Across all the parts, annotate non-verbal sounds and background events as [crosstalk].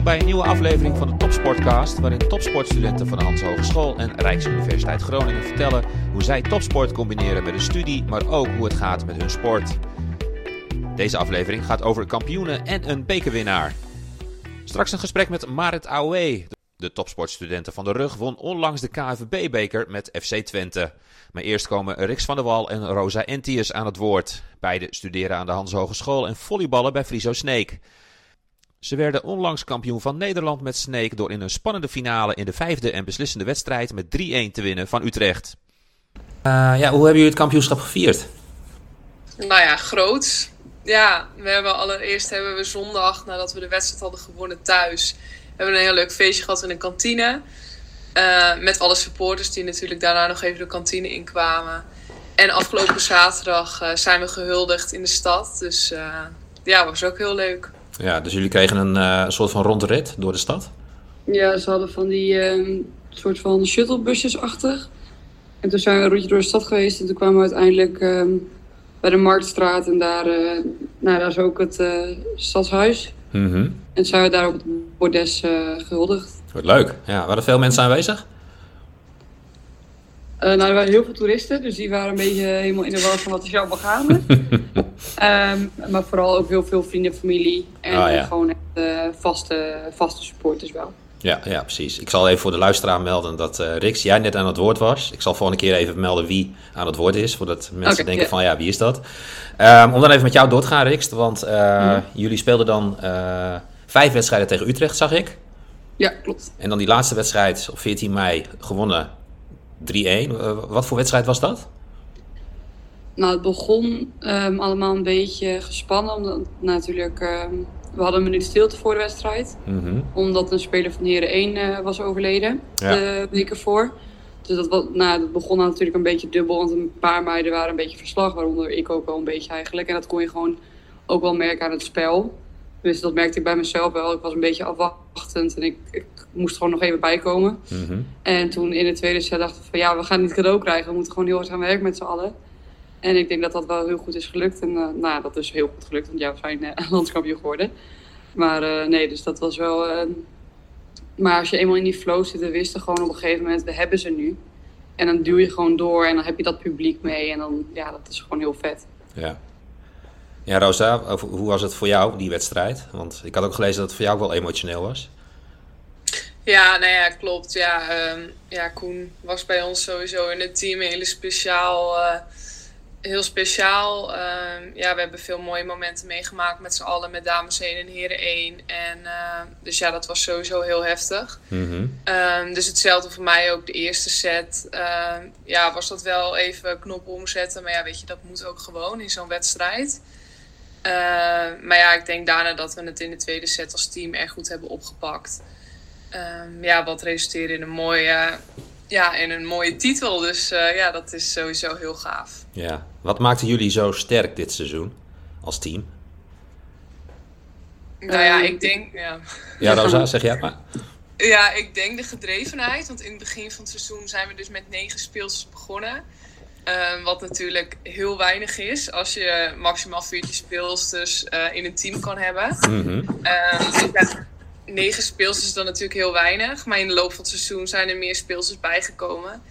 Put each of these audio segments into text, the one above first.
Welkom bij een nieuwe aflevering van de Topsportcast, waarin topsportstudenten van de Hans Hogeschool en Rijksuniversiteit Groningen vertellen hoe zij topsport combineren met een studie, maar ook hoe het gaat met hun sport. Deze aflevering gaat over kampioenen en een bekerwinnaar. Straks een gesprek met Marit Aoué. De topsportstudenten van de rug won onlangs de KNVB-beker met FC Twente. Maar eerst komen Rix van der Wal en Rosa Entius aan het woord. Beide studeren aan de Hans Hogeschool en volleyballen bij Friso Sneek. Ze werden onlangs kampioen van Nederland met Sneek door in een spannende finale in de vijfde en beslissende wedstrijd met 3-1 te winnen van Utrecht. Uh, ja, hoe hebben jullie het kampioenschap gevierd? Nou ja, groot. Ja, we hebben allereerst hebben we zondag, nadat we de wedstrijd hadden gewonnen thuis, hebben we een heel leuk feestje gehad in de kantine. Uh, met alle supporters die natuurlijk daarna nog even de kantine inkwamen. En afgelopen zaterdag uh, zijn we gehuldigd in de stad. Dus uh, ja, was ook heel leuk. Ja, dus jullie kregen een uh, soort van rondrit door de stad? Ja, ze hadden van die uh, soort van shuttlebusjes achter. En toen zijn we een routje door de stad geweest. En toen kwamen we uiteindelijk uh, bij de Marktstraat. En daar, nou, daar is ook het stadshuis. Mm -hmm. En zijn we daar op het bordes gehuldigd. Wat leuk. Ja, waren er veel mensen aanwezig? Uh, nou, er waren heel veel toeristen, dus die waren een beetje helemaal in de war van wat is allemaal gaande. [laughs] um, maar vooral ook heel veel vrienden, familie en oh, ja. gewoon echt uh, vaste, vaste supporters wel. Ja, ja, precies. Ik zal even voor de luisteraar melden dat uh, Rix, jij net aan het woord was. Ik zal volgende keer even melden wie aan het woord is, voordat mensen okay, denken yeah. van ja, wie is dat? Um, om dan even met jou door te gaan, Rix, want mm. jullie speelden dan vijf wedstrijden tegen Utrecht, zag ik. Ja, klopt. En dan die laatste wedstrijd op 14 mei gewonnen 3-1. Uh, wat voor wedstrijd was dat? Nou, het begon um, allemaal een beetje gespannen. Omdat natuurlijk, um, we hadden een minuut stilte voor de wedstrijd. Mm -hmm. Omdat een speler van Heren 1 uh, was overleden ja. de week ervoor. Dus dat, was, nou, dat begon natuurlijk een beetje dubbel. Want een paar meiden waren een beetje verslag. Waaronder ik ook wel een beetje eigenlijk. En dat kon je gewoon ook wel merken aan het spel. Dus dat merkte ik bij mezelf wel. Ik was een beetje afwachtend en ik, ik moest gewoon nog even bijkomen. Mm -hmm. En toen in de tweede set dachten we van ja, we gaan niet cadeau krijgen. We moeten gewoon heel hard gaan werken met z'n allen. En ik denk dat dat wel heel goed is gelukt. En uh, nou, dat is heel goed gelukt, want ja, we zijn uh, landskampioen geworden. Maar uh, nee, dus dat was wel... maar als je eenmaal in die flow zit, we wisten gewoon op een gegeven moment, we hebben ze nu. En dan duw je gewoon door en dan heb je dat publiek mee. En dan, ja, dat is gewoon heel vet. Ja. Ja, Rosa, hoe was het voor jou, die wedstrijd? Want ik had ook gelezen dat het voor jou wel emotioneel was. Ja, nou ja, klopt. Ja, um, ja, Koen was bij ons sowieso in het team heel speciaal. Heel speciaal. Um, ja, we hebben veel mooie momenten meegemaakt met z'n allen, met dames 1 en heren 1. En, uh, dus ja, dat was sowieso heel heftig. -hmm. um, dus hetzelfde voor mij ook de eerste set. ja, was dat wel even knoppen omzetten. Maar ja, weet je, dat moet ook gewoon in zo'n wedstrijd. Uh, maar ja, ik denk daarna dat we het in de tweede set als team erg goed hebben opgepakt. Um, ja, wat resulteerde in een mooie, ja, in een mooie titel. Dus uh, ja, dat is sowieso heel gaaf. Ja, wat maakte jullie zo sterk dit seizoen als team? Nou ja, ik denk... Ja, ja Rosa, [laughs] zeg jij maar. Ja, ik denk de gedrevenheid. Want in het begin van het seizoen zijn we dus met negen speelsters begonnen. Uh, wat natuurlijk heel weinig is als je maximaal 14 speelsters uh, in een team kan hebben. Mm -hmm. uh, dus ja, negen speelsters is dan natuurlijk heel weinig. Maar in de loop van het seizoen zijn er meer speelsters bijgekomen.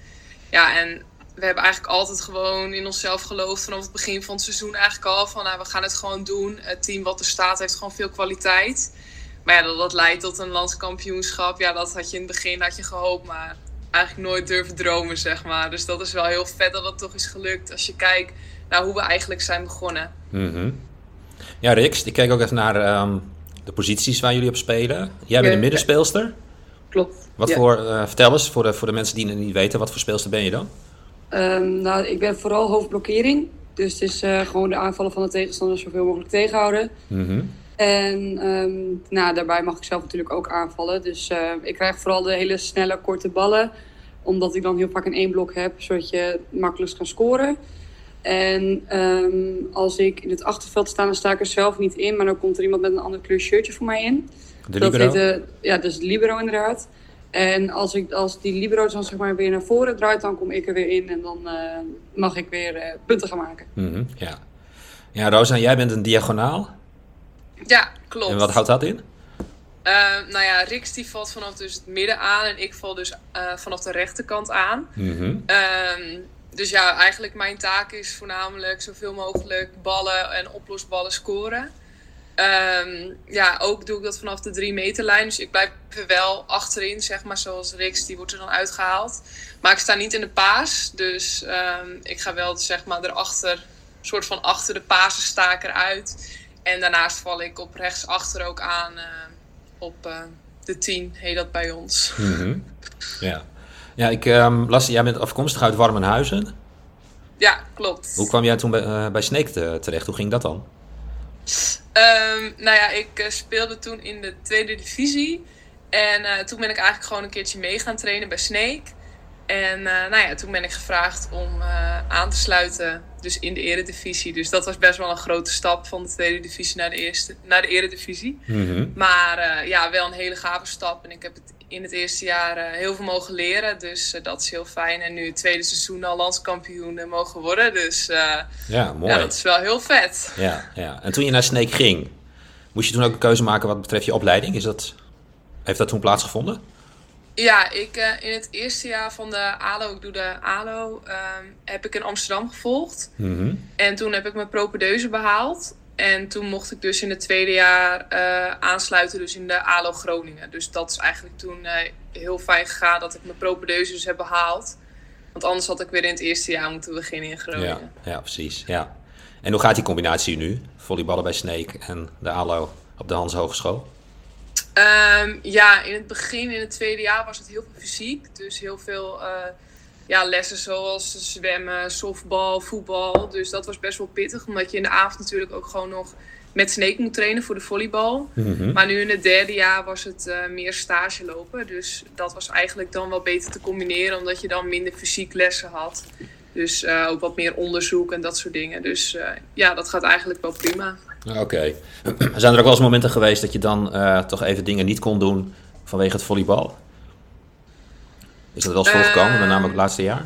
Ja, en we hebben eigenlijk altijd gewoon in onszelf geloofd vanaf het begin van het seizoen eigenlijk al. Van nou, we gaan het gewoon doen. Het team wat er staat heeft gewoon veel kwaliteit. Maar ja, dat, dat leidt tot een landskampioenschap. Ja, dat had je in het begin had je gehoopt. Maar eigenlijk nooit durven dromen, zeg maar. Dus dat is wel heel vet dat dat toch is gelukt. Als je kijkt naar hoe we eigenlijk zijn begonnen. -hmm. Ja, Rix, ik kijk ook even naar um, de posities waar jullie op spelen. Jij bent een middenspeelster. Klopt. Wat ja. voor, uh, vertel eens, voor de, voor de mensen die het niet weten, wat voor speelster ben je dan? Um, nou, ik ben vooral hoofdblokkering. Dus het is uh, gewoon de aanvallen van de tegenstander zoveel mogelijk tegenhouden. Mm -hmm. En um, nou, daarbij mag ik zelf natuurlijk ook aanvallen. Dus uh, ik krijg vooral de hele snelle, korte ballen. Omdat ik dan heel vaak een één blok heb, zodat je makkelijk kan scoren. En um, als ik in het achterveld sta, dan sta ik er zelf niet in. Maar dan komt er iemand met een ander kleur shirtje voor mij in. De dat libero? heet, uh, ja, dus libero inderdaad. En als, ik, als die libero dan zeg maar weer naar voren draait, dan kom ik er weer in. En dan uh, mag ik weer uh, punten gaan maken. Mm -hmm, ja. ja, Rosa, jij bent een diagonaal. Ja, klopt. En wat houdt dat in? Uh, nou ja, Rix die valt vanaf dus het midden aan en ik val dus uh, vanaf de rechterkant aan. Mhm. Um, dus ja, eigenlijk mijn taak is voornamelijk zoveel mogelijk ballen en oplosballen scoren. Um, ja, ook doe ik dat vanaf de drie meterlijn. Dus ik blijf er wel achterin, zeg maar, zoals Rix, die wordt er dan uitgehaald. Maar ik sta niet in de paas. Dus um, ik ga wel, zeg maar, erachter, soort van achter de pasen ik eruit. En daarnaast val ik op rechts achter ook aan uh, op uh, de 10, heet dat bij ons. -hmm. Ja. Ja, ik um, las, jij bent afkomstig uit Warmenhuizen. Ja, klopt. Hoe kwam jij toen bij, uh, bij Sneek te, terecht? Hoe ging dat dan? Um, nou ja, ik uh, speelde toen in de tweede divisie. En uh, toen ben ik eigenlijk gewoon een keertje mee gaan trainen bij Snake. En nou ja, toen ben ik gevraagd om aan te sluiten dus in de eredivisie. Dus dat was best wel een grote stap van de tweede divisie naar de, eerste, naar de eredivisie. Mm -hmm. Maar ja, wel een hele gave stap. En ik heb het in het eerste jaar uh, heel veel mogen leren. Dus uh, dat is heel fijn. En nu het tweede seizoen al landskampioen uh, mogen worden. Dus ja, mooi. Ja, dat is wel heel vet. Ja, ja. En toen je naar Sneek ging, moest je toen ook een keuze maken wat betreft je opleiding? Is dat, heeft dat toen plaatsgevonden? Ja, ik, in het eerste jaar van de ALO, ik doe de ALO, um, heb ik in Amsterdam gevolgd. Mm -hmm. En toen heb ik mijn propedeuse behaald. En toen mocht ik dus in het tweede jaar uh, aansluiten dus in de ALO Groningen. Dus dat is eigenlijk toen uh, heel fijn gegaan dat ik mijn propedeuse dus heb behaald. Want anders had ik weer in het eerste jaar moeten beginnen in Groningen. Ja, ja precies. Ja. En hoe gaat die combinatie nu? Volleyballen bij Sneek en de ALO op de Hans Hogeschool? Um, ja, in het begin, in het tweede jaar, was het heel veel fysiek. Dus heel veel... Uh, ja, lessen zoals zwemmen, softbal, voetbal. Dus dat was best wel pittig, omdat je in de avond natuurlijk ook gewoon nog met Sneek moet trainen voor de volleybal. Mm -hmm. Maar nu in het derde jaar was het uh, meer stage lopen. Dus dat was eigenlijk dan wel beter te combineren, omdat je dan minder fysiek lessen had. Dus uh, ook wat meer onderzoek en dat soort dingen. Dus uh, ja, dat gaat eigenlijk wel prima. Oké. Okay. [clears throat] Zijn er ook wel eens momenten geweest dat je dan toch even dingen niet kon doen vanwege het volleybal? Is dat wel eens voorgekomen, met name het laatste jaar?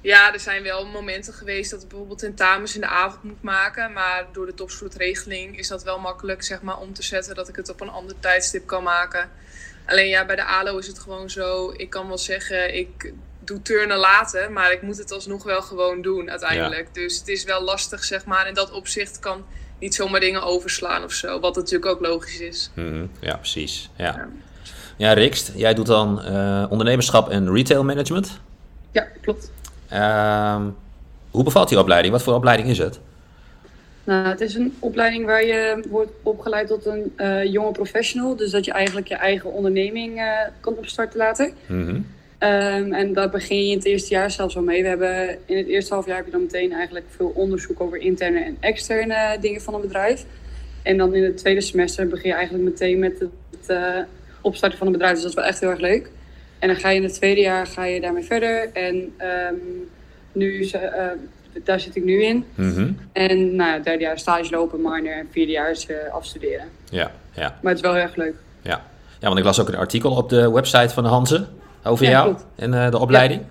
Ja, er zijn wel momenten geweest dat ik bijvoorbeeld tentamens in de avond moet maken. Maar door de topsportregeling is dat wel makkelijk zeg maar, om te zetten dat ik het op een ander tijdstip kan maken. Alleen ja, bij de ALO is het gewoon zo. Ik kan wel zeggen, ik doe turnen later, maar ik moet het alsnog wel gewoon doen uiteindelijk. Ja. Dus het is wel lastig, zeg maar. In dat opzicht kan niet zomaar dingen overslaan of zo. Wat natuurlijk ook logisch is. Mm -hmm. Ja, precies. Ja. ja. Ja, Rikst, jij doet dan uh, ondernemerschap en retail management. Ja, klopt. Uh, hoe bevalt die opleiding? Wat voor opleiding is het? Nou, het is een opleiding waar je wordt opgeleid tot een uh, jonge professional. Dus dat je eigenlijk je eigen onderneming uh, kan opstarten later. Mm -hmm. um, en daar begin je in het eerste jaar zelfs al mee. We hebben in het eerste half jaar heb je dan meteen eigenlijk veel onderzoek over interne en externe dingen van een bedrijf. En dan in het tweede semester begin je eigenlijk meteen met het, het uh, opstarten van een bedrijf. Dus dat is wel echt heel erg leuk. En dan ga je in het tweede jaar ga je daarmee verder. En um, nu, uh, daar zit ik nu in. Mm -hmm. En nou, het derde jaar stage lopen, minor. En vierde jaar is uh, afstuderen. Ja, ja. Maar het is wel heel erg leuk. Ja. ja, want ik las ook een artikel op de website van de Hanze over Ja, jou klopt. en uh, de opleiding.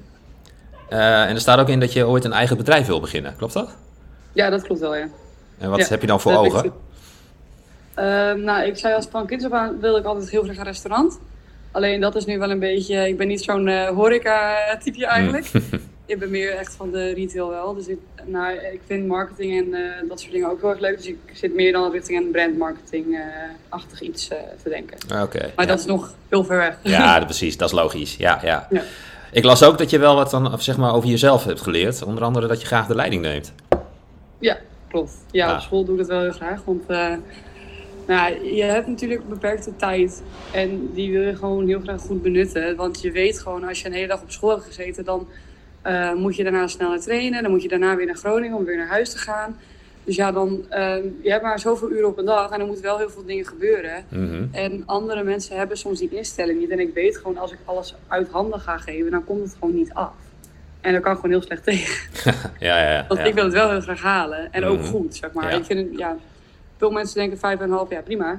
Ja. en er staat ook in dat je ooit een eigen bedrijf wil beginnen. Klopt dat? Ja, dat klopt wel, ja. En wat Ja, heb je dan voor ogen? ik nou, ik zei als van kinds af aan wilde ik altijd heel graag een restaurant. Alleen dat is nu wel een beetje... Ik ben niet zo'n eh, horeca-type eigenlijk. [laughs] ik ben meer echt van de retail wel. Dus ik, nou, ik vind marketing en eh, dat soort dingen ook heel erg leuk. Dus ik zit meer dan richting een brandmarketing-achtig iets eh, te denken. Oké. Maar ja. dat is nog heel ver weg. Ja, dat- precies. Dat is logisch. Ja, ja. Ja. Ik las ook dat je wel wat dan, zeg maar, over jezelf hebt geleerd. Onder andere dat je graag de leiding neemt. Ja, klopt. Ja, Ah. op school doe ik het wel heel graag. Want nou, je hebt natuurlijk beperkte tijd. En die wil je gewoon heel graag goed benutten. Want je weet gewoon, als je een hele dag op school hebt gezeten... dan eh, moet je daarna snel naar trainen. Dan moet je daarna weer naar Groningen om weer naar huis te gaan. Dus ja, dan, eh, je hebt maar zoveel uren op een dag. En er moeten wel heel veel dingen gebeuren. Mhm. En andere mensen hebben soms die instelling niet. En ik weet gewoon, als ik alles uit handen ga geven... dan komt het gewoon niet af. En daar kan ik gewoon heel slecht tegen. [laughs] Ja, ja, ja. Want ik wil het wel heel graag halen. En ook Mhm. goed, zeg maar. Ik vind het, ja, veel mensen denken vijf en een half jaar prima.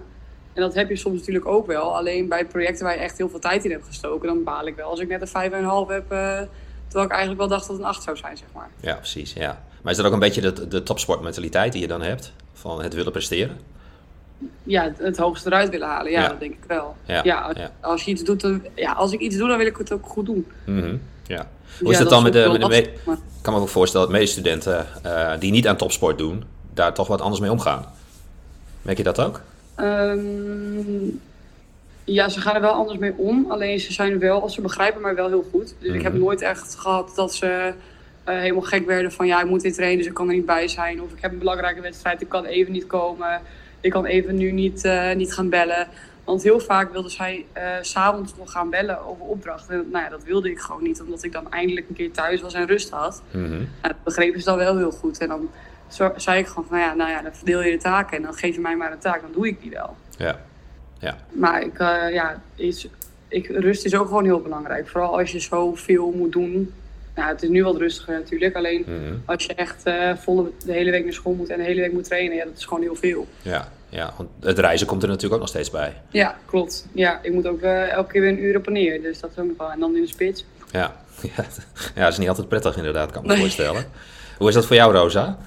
En dat heb je soms natuurlijk ook wel. Alleen bij projecten waar je echt heel veel tijd in hebt gestoken, dan baal ik wel. Als ik net een vijf en een half heb, eh, terwijl ik eigenlijk wel dacht dat het een acht zou zijn, zeg maar. Ja, precies. Ja. Maar is dat ook een beetje de, de topsportmentaliteit die je dan hebt? Van het willen presteren? ja, het, het hoogste eruit willen halen. Ja, Ja. dat denk ik wel. Ja, Ja, als, ja. als je iets doet, dan, ja, als ik iets doe, dan wil ik het ook goed doen. Mhm, ja. Hoe is dat dan met de, met Ik kan me ook voorstellen dat medestudenten eh die niet aan topsport doen, daar toch wat anders mee omgaan. Merk je dat ook? Ehm, ja, ze gaan er wel anders mee om. Alleen ze zijn wel, ze begrijpen mij wel heel goed. Dus ik heb Mhm. nooit echt gehad dat ze eh, helemaal gek werden van ja, ik moet dit trainen, dus ik kan er niet bij zijn. Of ik heb een belangrijke wedstrijd, ik kan even niet komen. Ik kan even nu niet, eh, niet gaan bellen. Want heel vaak wilden zij s s'avonds nog gaan bellen over opdrachten. En, nou ja, dat wilde ik gewoon niet, omdat ik dan eindelijk een keer thuis was en rust had. Mhm. Dat begrepen ze dan wel heel goed. En dan zo- zei ik gewoon van, ja, nou ja, dan verdeel je de taken en dan geef je mij maar een taak, dan doe ik die wel. Ja. Ja. Maar ik, eh, ja, is, ik, rust is ook gewoon heel belangrijk. Vooral als je zoveel moet doen. Nou, het is nu wat rustiger natuurlijk. Alleen Mhm. als je echt eh volle de hele week naar school moet en de hele week moet trainen, ja, dat is gewoon heel veel. Ja. Ja. Want het reizen komt er natuurlijk ook nog steeds bij. Ja, klopt. Ja, ik moet ook eh, elke keer weer een uur op en neer. Dus dat is ook wel. En dan in de spits. Ja. [laughs] Ja, ja, dat is niet altijd prettig inderdaad, kan ik me Nee. voorstellen. Hoe is dat voor jou, Rosa?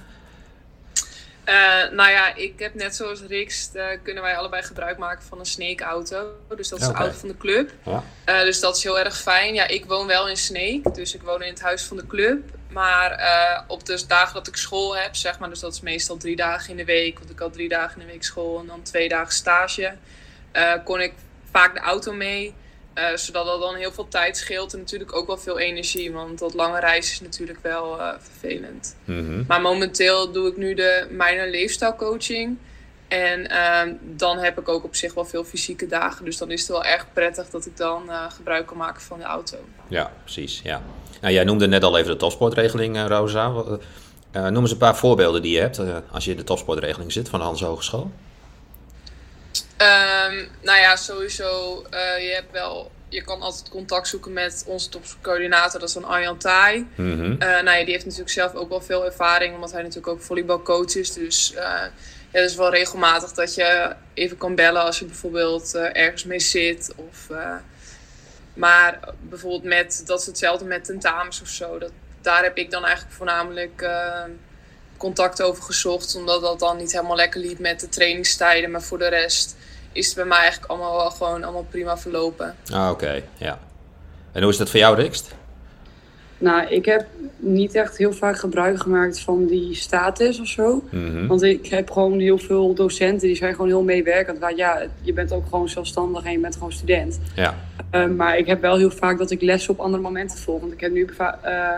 Eh, nou ja, ik heb net zoals Rix, eh, kunnen wij allebei gebruik maken van een Snake-auto. Dus dat is Oké. de auto van de club. Ja. Eh, dus dat is heel erg fijn. Ja, ik woon wel in Snake, dus ik woon in het huis van de club. Maar op de dagen dat ik school heb, zeg maar, dus dat is meestal drie dagen in de week. Want ik had drie dagen in de week school en dan twee dagen stage. kon ik vaak de auto mee. Eh, zodat dat dan heel veel tijd scheelt en natuurlijk ook wel veel energie. Want dat lange reizen is natuurlijk wel eh, vervelend. Mhm. Maar momenteel doe ik nu de minor leefstijlcoaching. En ehm, dan heb ik ook op zich wel veel fysieke dagen. Dus dan is het wel erg prettig dat ik dan eh, gebruik kan maken van de auto. Ja, precies. Ja. Nou, jij noemde net al even de topsportregeling, Rosa. Noem eens een paar voorbeelden die je hebt als je in de topsportregeling zit van de Hans Hogeschool. Ehm, nou ja, sowieso. eh, je, hebt wel, je kan altijd contact zoeken met onze topcoördinator. Dat is dan Arjan Thai. Mhm. Eh, nou ja, die heeft natuurlijk zelf ook wel veel ervaring, omdat hij natuurlijk ook volleybalcoach is. Dus eh, ja, het is wel regelmatig dat je even kan bellen als je bijvoorbeeld eh, ergens mee zit. Of, eh, maar bijvoorbeeld met, dat is hetzelfde met tentamens of zo. Dat, daar heb ik dan eigenlijk voornamelijk eh, contact over gezocht, omdat dat dan niet helemaal lekker liep met de trainingstijden. Maar voor de rest is het bij mij eigenlijk allemaal wel gewoon allemaal prima verlopen. Ah, oké. Ja. En hoe is dat voor jou, Rikst? Nou, ik heb niet echt heel vaak gebruik gemaakt van die status of zo. Mhm. Want ik heb gewoon heel veel docenten die zijn gewoon heel meewerkend. Want ja, je bent ook gewoon zelfstandig en je bent gewoon student. Ja. Uh, maar ik heb wel heel vaak dat ik lessen op andere momenten volg. Want ik heb nu uh,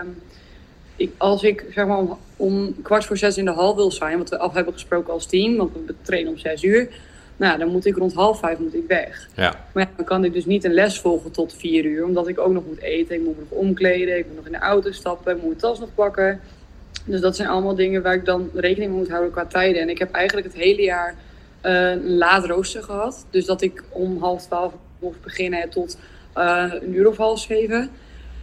ik, als ik zeg maar om, om, kwart voor zes in de hal wil zijn, wat we af hebben gesproken als team, want we trainen om zes uur. Nou, dan moet ik rond half vijf moet ik weg. Ja. Maar ja, dan kan ik dus niet een les volgen tot vier uur, omdat ik ook nog moet eten. Ik moet me nog omkleden, ik moet nog in de auto stappen, ik moet mijn tas nog pakken. Dus dat zijn allemaal dingen waar ik dan rekening mee moet houden qua tijden. En ik heb eigenlijk het hele jaar uh, een laat rooster gehad. Dus dat ik om half twaalf mocht beginnen tot uh, een uur of half zeven.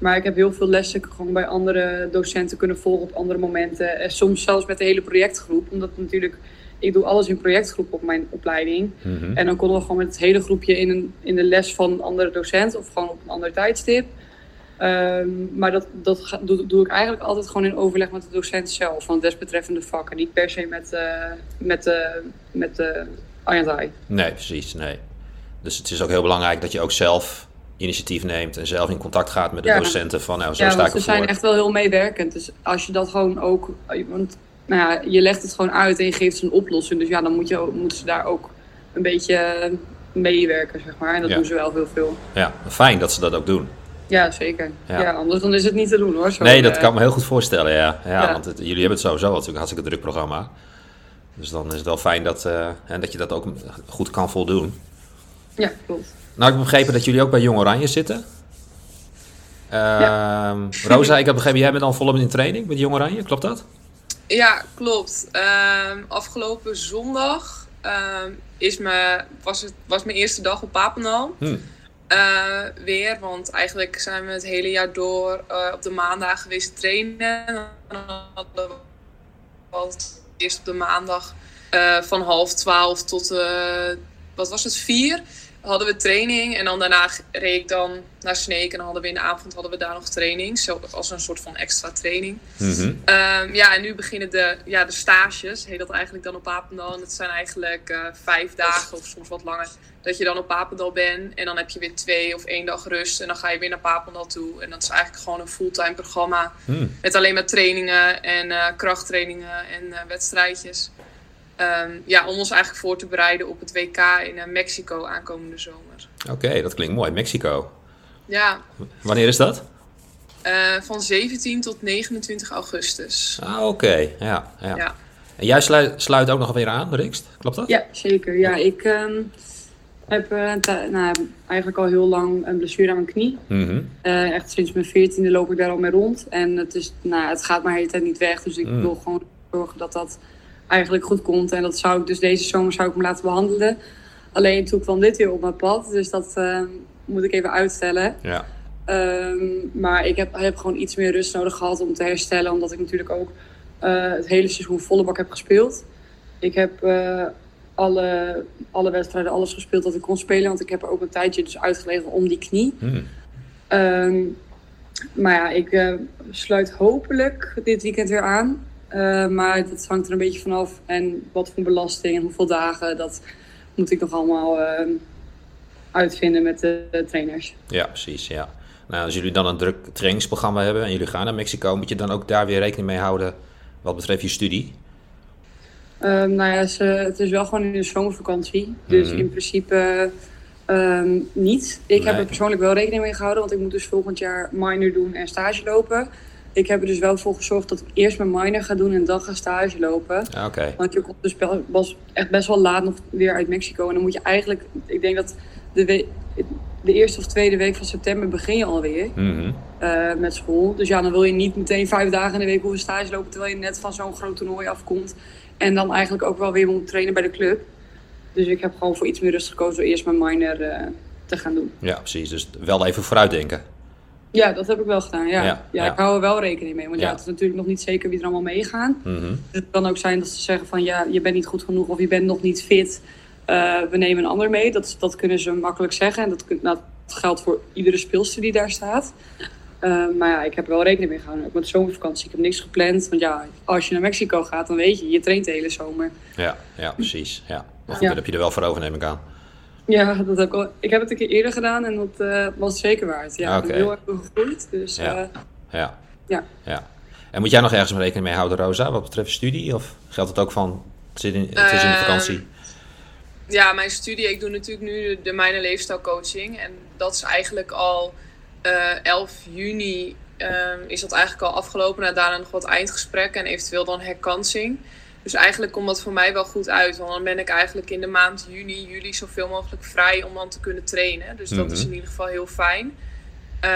Maar ik heb heel veel lessen gewoon bij andere docenten kunnen volgen op andere momenten. En soms zelfs met de hele projectgroep. Omdat natuurlijk, ik doe alles in projectgroep op mijn opleiding. Mm -hmm. En dan konden we gewoon met het hele groepje in, een, in de les van een andere docent. Of gewoon op een ander tijdstip. Um, maar dat, dat doe, doe, ik eigenlijk altijd gewoon in overleg met de docent zelf. Van desbetreffende vakken. Niet per se met, uh, met, uh, met uh, Arjantai. Nee, precies. Nee. Dus het is ook heel belangrijk dat je ook zelf initiatief neemt en zelf in contact gaat met de ja. docenten van nou, zo ja, sta ik ze zijn echt wel heel meewerkend. Dus als je dat gewoon ook, want nou ja, je legt het gewoon uit en je geeft ze een oplossing. Dus ja, dan moet je, moeten ze daar ook een beetje meewerken, zeg maar. En dat ja. doen ze wel heel veel. Ja, fijn dat ze dat ook doen. Ja, zeker. Ja. Ja. anders dan is het niet te doen hoor. Zo, nee, dat uh, kan ik me heel goed voorstellen, ja. ja, Ja. Want het, jullie hebben het sowieso natuurlijk een hartstikke druk programma. Dus dan is het wel fijn dat, uh, en dat je dat ook goed kan voldoen. Ja, klopt. Nou, ik heb begrepen dat jullie ook bij Jong Oranje zitten. Uh, [laughs] Rosa, ik heb begrepen, jij bent al volop in training met Jong Oranje, klopt dat? Ja, klopt. Uh, afgelopen zondag uh, is me, was, het, was mijn eerste dag op Papendal. Hm. Uh, weer, want eigenlijk zijn we het hele jaar door uh, op de maandag geweest trainen. En dan hadden we eerst op de maandag uh, van half twaalf tot, wat was het, vier. Hadden we training en dan daarna reed ik dan naar Sneek. En dan hadden we in de avond hadden we daar nog training. Zo, als een soort van extra training. Mhm. Ehm, ja, en nu beginnen de, ja, de stages, heet dat eigenlijk dan op Papendal. En dat zijn eigenlijk eh, vijf dagen of soms wat langer. Dat je dan op Papendal bent en dan heb je weer twee of één dag rust. En dan ga je weer naar Papendal toe. En dat is eigenlijk gewoon een fulltime programma. Hmm. Met alleen maar trainingen en eh, krachttrainingen en eh, wedstrijdjes. Ehm, ja, om ons eigenlijk voor te bereiden op het WK in eh, Mexico aankomende zomer. Oké, dat klinkt mooi. Mexico. Ja, Wanneer is dat? eh, van 17 tot 29 augustus. Ah, oké. Ja, ja. Ja. En jij sluit, sluit ook nog weer aan, Rikst? Klopt dat? Ja, zeker. Ja, ik ehm, heb eh, nou, eigenlijk al heel lang een blessure aan mijn knie. Mhm. Eh, echt sinds mijn veertiende loop ik daar al mee rond. En het, is, nou, het gaat maar de hele tijd niet weg. Dus ik Mm. wil gewoon zorgen dat dat eigenlijk goed komt. En dat zou ik dus deze zomer zou ik hem laten behandelen. Alleen toen kwam dit weer op mijn pad. Dus dat eh, moet ik even uitstellen. Ja. Ehm, maar ik heb, heb gewoon iets meer rust nodig gehad om te herstellen. Omdat ik natuurlijk ook eh, het hele seizoen volle bak heb gespeeld. Ik heb eh, alle, alle wedstrijden, alles gespeeld dat ik kon spelen. Want ik heb er ook een tijdje dus uitgelegen om die knie. Hmm. Ehm, maar ja, ik eh, sluit hopelijk dit weekend weer aan. Eh, maar dat hangt er een beetje vanaf. En wat voor belasting en hoeveel dagen, dat moet ik nog allemaal ehm, uitvinden met de, trainers. Ja, precies. Ja. Nou, als jullie dan een druk trainingsprogramma hebben en jullie gaan naar Mexico, moet je dan ook daar weer rekening mee houden wat betreft je studie? Ehm, nou ja, ze, het is wel gewoon in de zomervakantie. Dus Mhm. in principe ehm, niet. Ik heb er persoonlijk wel rekening mee gehouden, want ik moet dus volgend jaar minor doen en stage lopen. Ik heb er dus wel voor gezorgd dat ik eerst mijn minor ga doen en dan ga stage lopen. Want je komt dus was echt best wel laat nog weer uit Mexico. En dan moet je eigenlijk, ik denk dat de, we- de eerste of tweede week van september begin je alweer eh, met school. Dus ja, dan wil je niet meteen vijf dagen in de week hoeven stage lopen terwijl je net van zo'n groot toernooi afkomt. En dan eigenlijk ook wel weer moet trainen bij de club. Dus ik heb gewoon voor iets meer rust gekozen door eerst mijn minor eh, te gaan doen. Ja, precies. Dus wel even vooruitdenken. Ja, dat heb ik wel gedaan. Ja, Ja, ik hou er wel rekening mee. Want ja. Het is natuurlijk nog niet zeker wie er allemaal meegaan. Mhm. Het kan ook zijn dat ze zeggen van ja, je bent niet goed genoeg of je bent nog niet fit. Eh, we nemen een ander mee. Dat, dat kunnen ze makkelijk zeggen. En dat, nou, dat geldt voor iedere speelster die daar staat. Eh, maar ja, ik heb er wel rekening mee gehouden. Ook met de zomervakantie. Ik heb niks gepland. Want ja, als je naar Mexico gaat, dan weet je, je traint de hele zomer. Ja, ja, precies. Ja. Ja. dat heb je er wel voor over, neem ik aan. Ja, dat heb ik, al, ik heb het een keer eerder gedaan en dat eh, was zeker waard. Ja, ben heel erg gegroeid. Dus Ja. eh, Ja. Ja. ja. En moet jij nog ergens rekening mee houden, Rosa, wat betreft studie? Of geldt het ook van, het, zit in, het is in de Ehm, vakantie? Ja, mijn studie, ik doe natuurlijk nu de, de Mijn Leefstijlcoaching. En dat is eigenlijk al eh 11 juni ehm, is dat eigenlijk al afgelopen. Na daarna nog wat eindgesprekken en eventueel dan herkansing. Dus eigenlijk komt dat voor mij wel goed uit. Want dan ben ik eigenlijk in de maand juni, juli zoveel mogelijk vrij om dan te kunnen trainen. Dus dat is Mhm. in ieder geval heel fijn. Eh,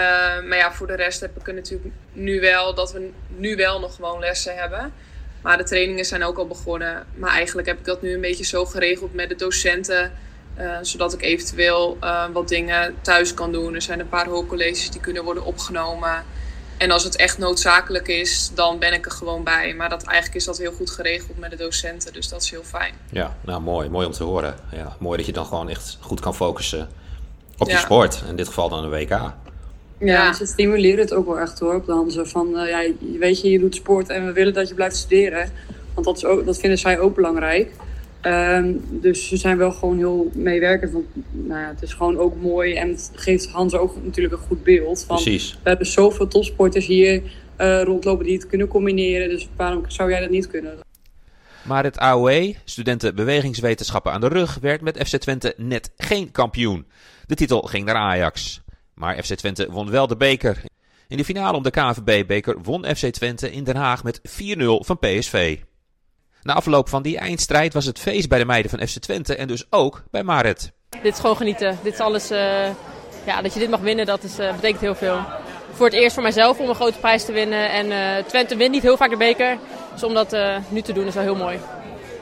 maar ja, voor de rest heb ik er natuurlijk nu wel dat we nu wel nog gewoon lessen hebben. Maar de trainingen zijn ook al begonnen. Maar eigenlijk heb ik dat nu een beetje zo geregeld met de docenten. eh, zodat ik eventueel eh, wat dingen thuis kan doen. Er zijn een paar hoorcolleges die kunnen worden opgenomen. En als het echt noodzakelijk is, dan ben ik er gewoon bij. Maar dat, eigenlijk is dat heel goed geregeld met de docenten. Dus dat is heel fijn. Ja, nou mooi. Mooi om te horen. Ja, mooi dat je dan gewoon echt goed kan focussen op je sport. In dit geval dan een WK. ja, Ja. ze stimuleren het ook wel echt hoor. Op de Hanze van, eh, ja, je- weet je, je doet sport en we willen dat je blijft studeren. Want dat, is ook, dat vinden zij ook belangrijk. Ehm, dus ze zijn wel gewoon heel meewerkend. Want nou ja, het is gewoon ook mooi en het geeft Hans ook natuurlijk een goed beeld. Van, Precies. We hebben zoveel topsporters hier eh, rondlopen die het kunnen combineren. Dus waarom zou jij dat niet kunnen? Maar het AOE, studenten bewegingswetenschappen aan de rug, werd met FC Twente net geen kampioen. De titel ging naar Ajax. Maar FC Twente won wel de beker. In de finale om de KNVB-beker won FC Twente in Den Haag met 4-0 van PSV. Na afloop van die eindstrijd was het feest bij de meiden van FC Twente en dus ook bij Marit. Dit is gewoon genieten. Dit is alles, eh, ja, dat je dit mag winnen, dat is, eh, betekent heel veel. Voor het eerst voor mijzelf om een grote prijs te winnen. En eh, Twente wint niet heel vaak de beker. Dus om dat nu te doen is wel heel mooi.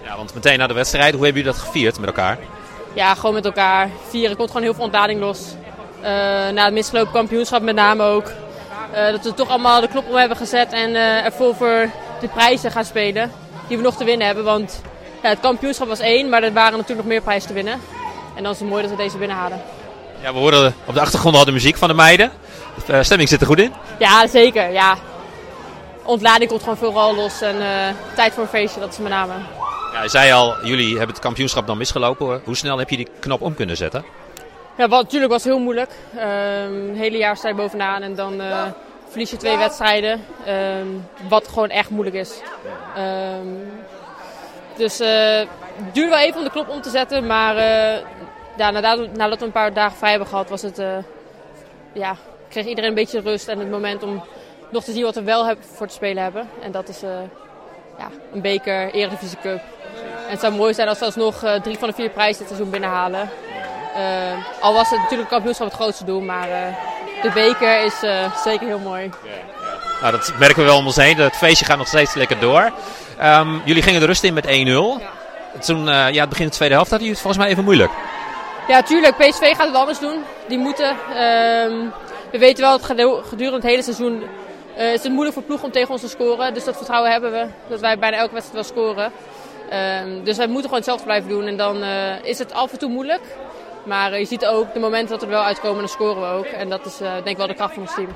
Ja, want meteen na de wedstrijd, hoe hebben jullie dat gevierd met elkaar? Ja, gewoon met elkaar vieren. komt gewoon heel veel ontlading los. Na het misgelopen kampioenschap met name ook. Eh, dat we toch allemaal de knop om hebben gezet en eh er vol voor de prijzen gaan spelen. Die we nog te winnen hebben. Want ja, het kampioenschap was één, maar er waren natuurlijk nog meer prijzen te winnen. En dan is het mooi dat we deze binnenhalen. Ja, we horen op de achtergrond al de muziek van de meiden. De stemming zit er goed in. Ja, zeker. Ja. Ontlading komt gewoon vooral los en tijd voor een feestje, dat is met name. Ja, je zei al, jullie hebben het kampioenschap dan misgelopen. Hoe snel heb je die knop om kunnen zetten? Ja, wat, natuurlijk was het heel moeilijk. Um, het hele jaar sta je bovenaan en dan uh, verlies je twee wedstrijden. Um, wat gewoon echt moeilijk is. Um, dus uh, het duurde wel even om de knop om te zetten. Maar uh, ja, nadat, we een paar dagen vrij hebben gehad, was het, ja, kreeg iedereen een beetje rust. En het moment om nog te zien wat we wel hebben voor te spelen hebben. En dat is ja, een beker, Eredivisie Cup. En het zou mooi zijn als we alsnog drie van de vier prijzen dit seizoen binnenhalen. Uh, al was het natuurlijk kampioenschap het grootste doel, maar uh, de beker is zeker heel mooi. Nou, dat merken we wel om ons heen. Het feestje gaat nog steeds lekker door. Um, jullie gingen de rust in met 1-0. Ja. Toen, ja, het begin de tweede helft hadden jullie het volgens mij even moeilijk. Ja, tuurlijk. PSV gaat het anders doen. Die moeten. Um, we weten wel dat gedurende het hele seizoen uh, is het moeilijk voor ploeg om tegen ons te scoren. Dus dat vertrouwen hebben we. Dat wij bijna elke wedstrijd wel scoren. Um, dus wij moeten gewoon hetzelfde blijven doen. En dan uh, is het af en toe moeilijk. Maar uh, je ziet ook de momenten dat we er wel uitkomen, dan scoren we ook. En dat is denk ik wel de kracht van ons team.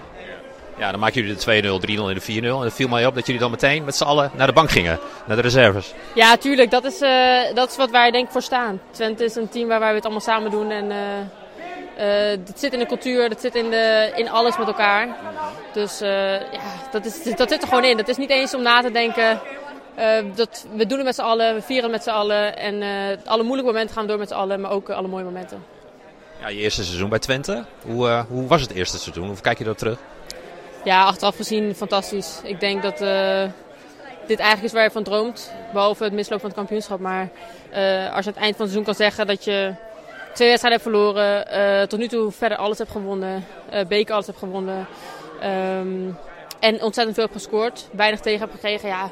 Ja, dan maken jullie de 2-0, 3-0 en de 4-0. En het viel mij op dat jullie dan meteen met z'n allen naar de bank gingen. Naar de reserves. Ja, tuurlijk. Dat is, dat is wat wij denk ik voor staan. Twente is een team waar wij het allemaal samen doen. En uh, dat zit in de cultuur, dat zit in, de, in alles met elkaar. Dus ja, dat, is, dat zit er gewoon in. Dat is niet eens om na te denken. Uh, dat, we doen het met z'n allen, we vieren het met z'n allen. En alle moeilijke momenten gaan we door met z'n allen, maar ook alle mooie momenten. Ja, je eerste seizoen bij Twente. Hoe, hoe was het eerste seizoen? Hoe kijk je dat terug? Ja, achteraf gezien fantastisch. Ik denk dat dit eigenlijk is waar je van droomt. Behalve het misloop van het kampioenschap. Maar als je aan het eind van het seizoen kan zeggen dat je twee wedstrijden heb verloren. Uh, tot nu toe verder alles heb gewonnen. Uh, beker alles heb gewonnen. Um, en ontzettend veel heb gescoord. Weinig tegen heb gekregen. Ja,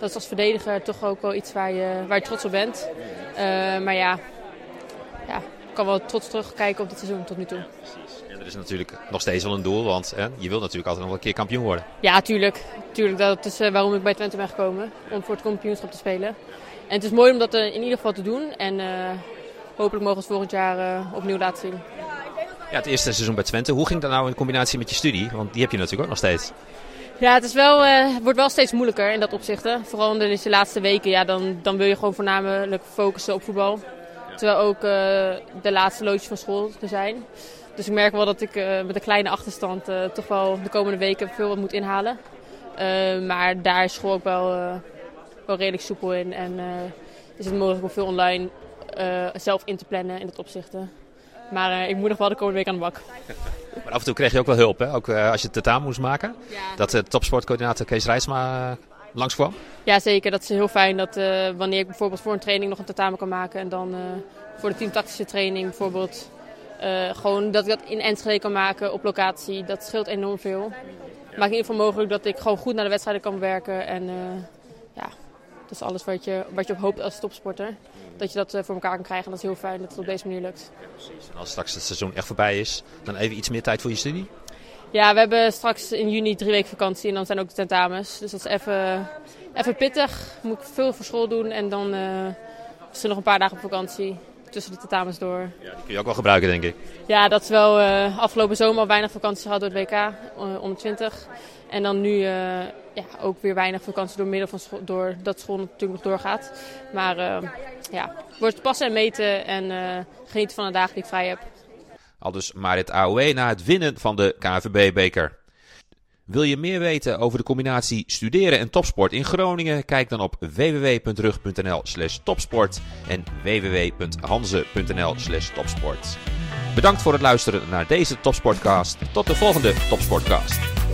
dat is als verdediger toch ook wel iets waar je, waar je trots op bent. Uh, maar ja, ja, ik kan wel trots terugkijken op dit seizoen tot nu toe. Ja, er is natuurlijk nog steeds wel een doel, want hè, je wilt natuurlijk altijd nog een keer kampioen worden. Ja, tuurlijk. tuurlijk dat is waarom ik bij Twente ben gekomen. Om voor het kampioenschap te spelen. En het is mooi om dat in ieder geval te doen. En hopelijk mogen we het volgend jaar uh, opnieuw laten zien. Ja, het eerste seizoen bij Twente. Hoe ging dat nou in combinatie met je studie? Want die heb je natuurlijk ook nog steeds. Ja, het, is wel, uh, wordt wel steeds moeilijker in dat opzicht. Vooral in de, de laatste weken. Ja, dan, dan wil je gewoon voornamelijk focussen op voetbal. Ja. Terwijl ook uh, de laatste loodjes van school er zijn. Dus ik merk wel dat ik met een kleine achterstand toch wel de komende weken veel wat moet inhalen. maar daar is school ook wel, wel redelijk soepel in. En is het mogelijk om veel online zelf in te plannen in dat opzicht. Maar uh, ik moet nog wel de komende week aan de bak. [laughs] Maar af en toe kreeg je ook wel hulp, hè? Ook uh, als je het tentamen moest maken. Ja. Dat de topsportcoördinator Kees Rijsma langskwam. Ja, zeker. Dat is heel fijn dat wanneer ik bijvoorbeeld voor een training nog een tentamen kan maken. En dan voor de teamtactische training bijvoorbeeld. gewoon dat ik dat in Enschede kan maken op locatie. Dat scheelt enorm veel. Maakt in ieder geval mogelijk dat ik gewoon goed naar de wedstrijden kan werken. En dat is alles wat je, wat je op hoopt als topsporter dat je dat eh, voor elkaar kan krijgen. En dat is heel fijn dat het op deze manier lukt. Ja, precies. En als straks het seizoen echt voorbij is, dan even iets meer tijd voor je studie? Ja, we hebben straks in juni drie weken vakantie en dan zijn ook de tentamens. Dus dat is even, even pittig. Moet ik veel voor school doen en dan uh, is er nog een paar dagen op vakantie tussen de tentamens door. Ja, die kun je ook wel gebruiken, denk ik. Ja, dat is wel uh, afgelopen zomer al weinig vakantie gehad door het WK om 20. En dan nu uh, ja, ook weer weinig vakantie door middel van school, door dat school natuurlijk nog doorgaat. Maar ja, wordt passen en meten en genieten van de dagen die ik vrij heb. Al dus Marit AOE na het winnen van de KNVB-beker. Wil je meer weten over de combinatie studeren en topsport in Groningen? Kijk dan op www.rug.nl slash topsport en www.hanze.nl slash topsport. Bedankt voor het luisteren naar deze Topsportcast. Tot de volgende Topsportcast.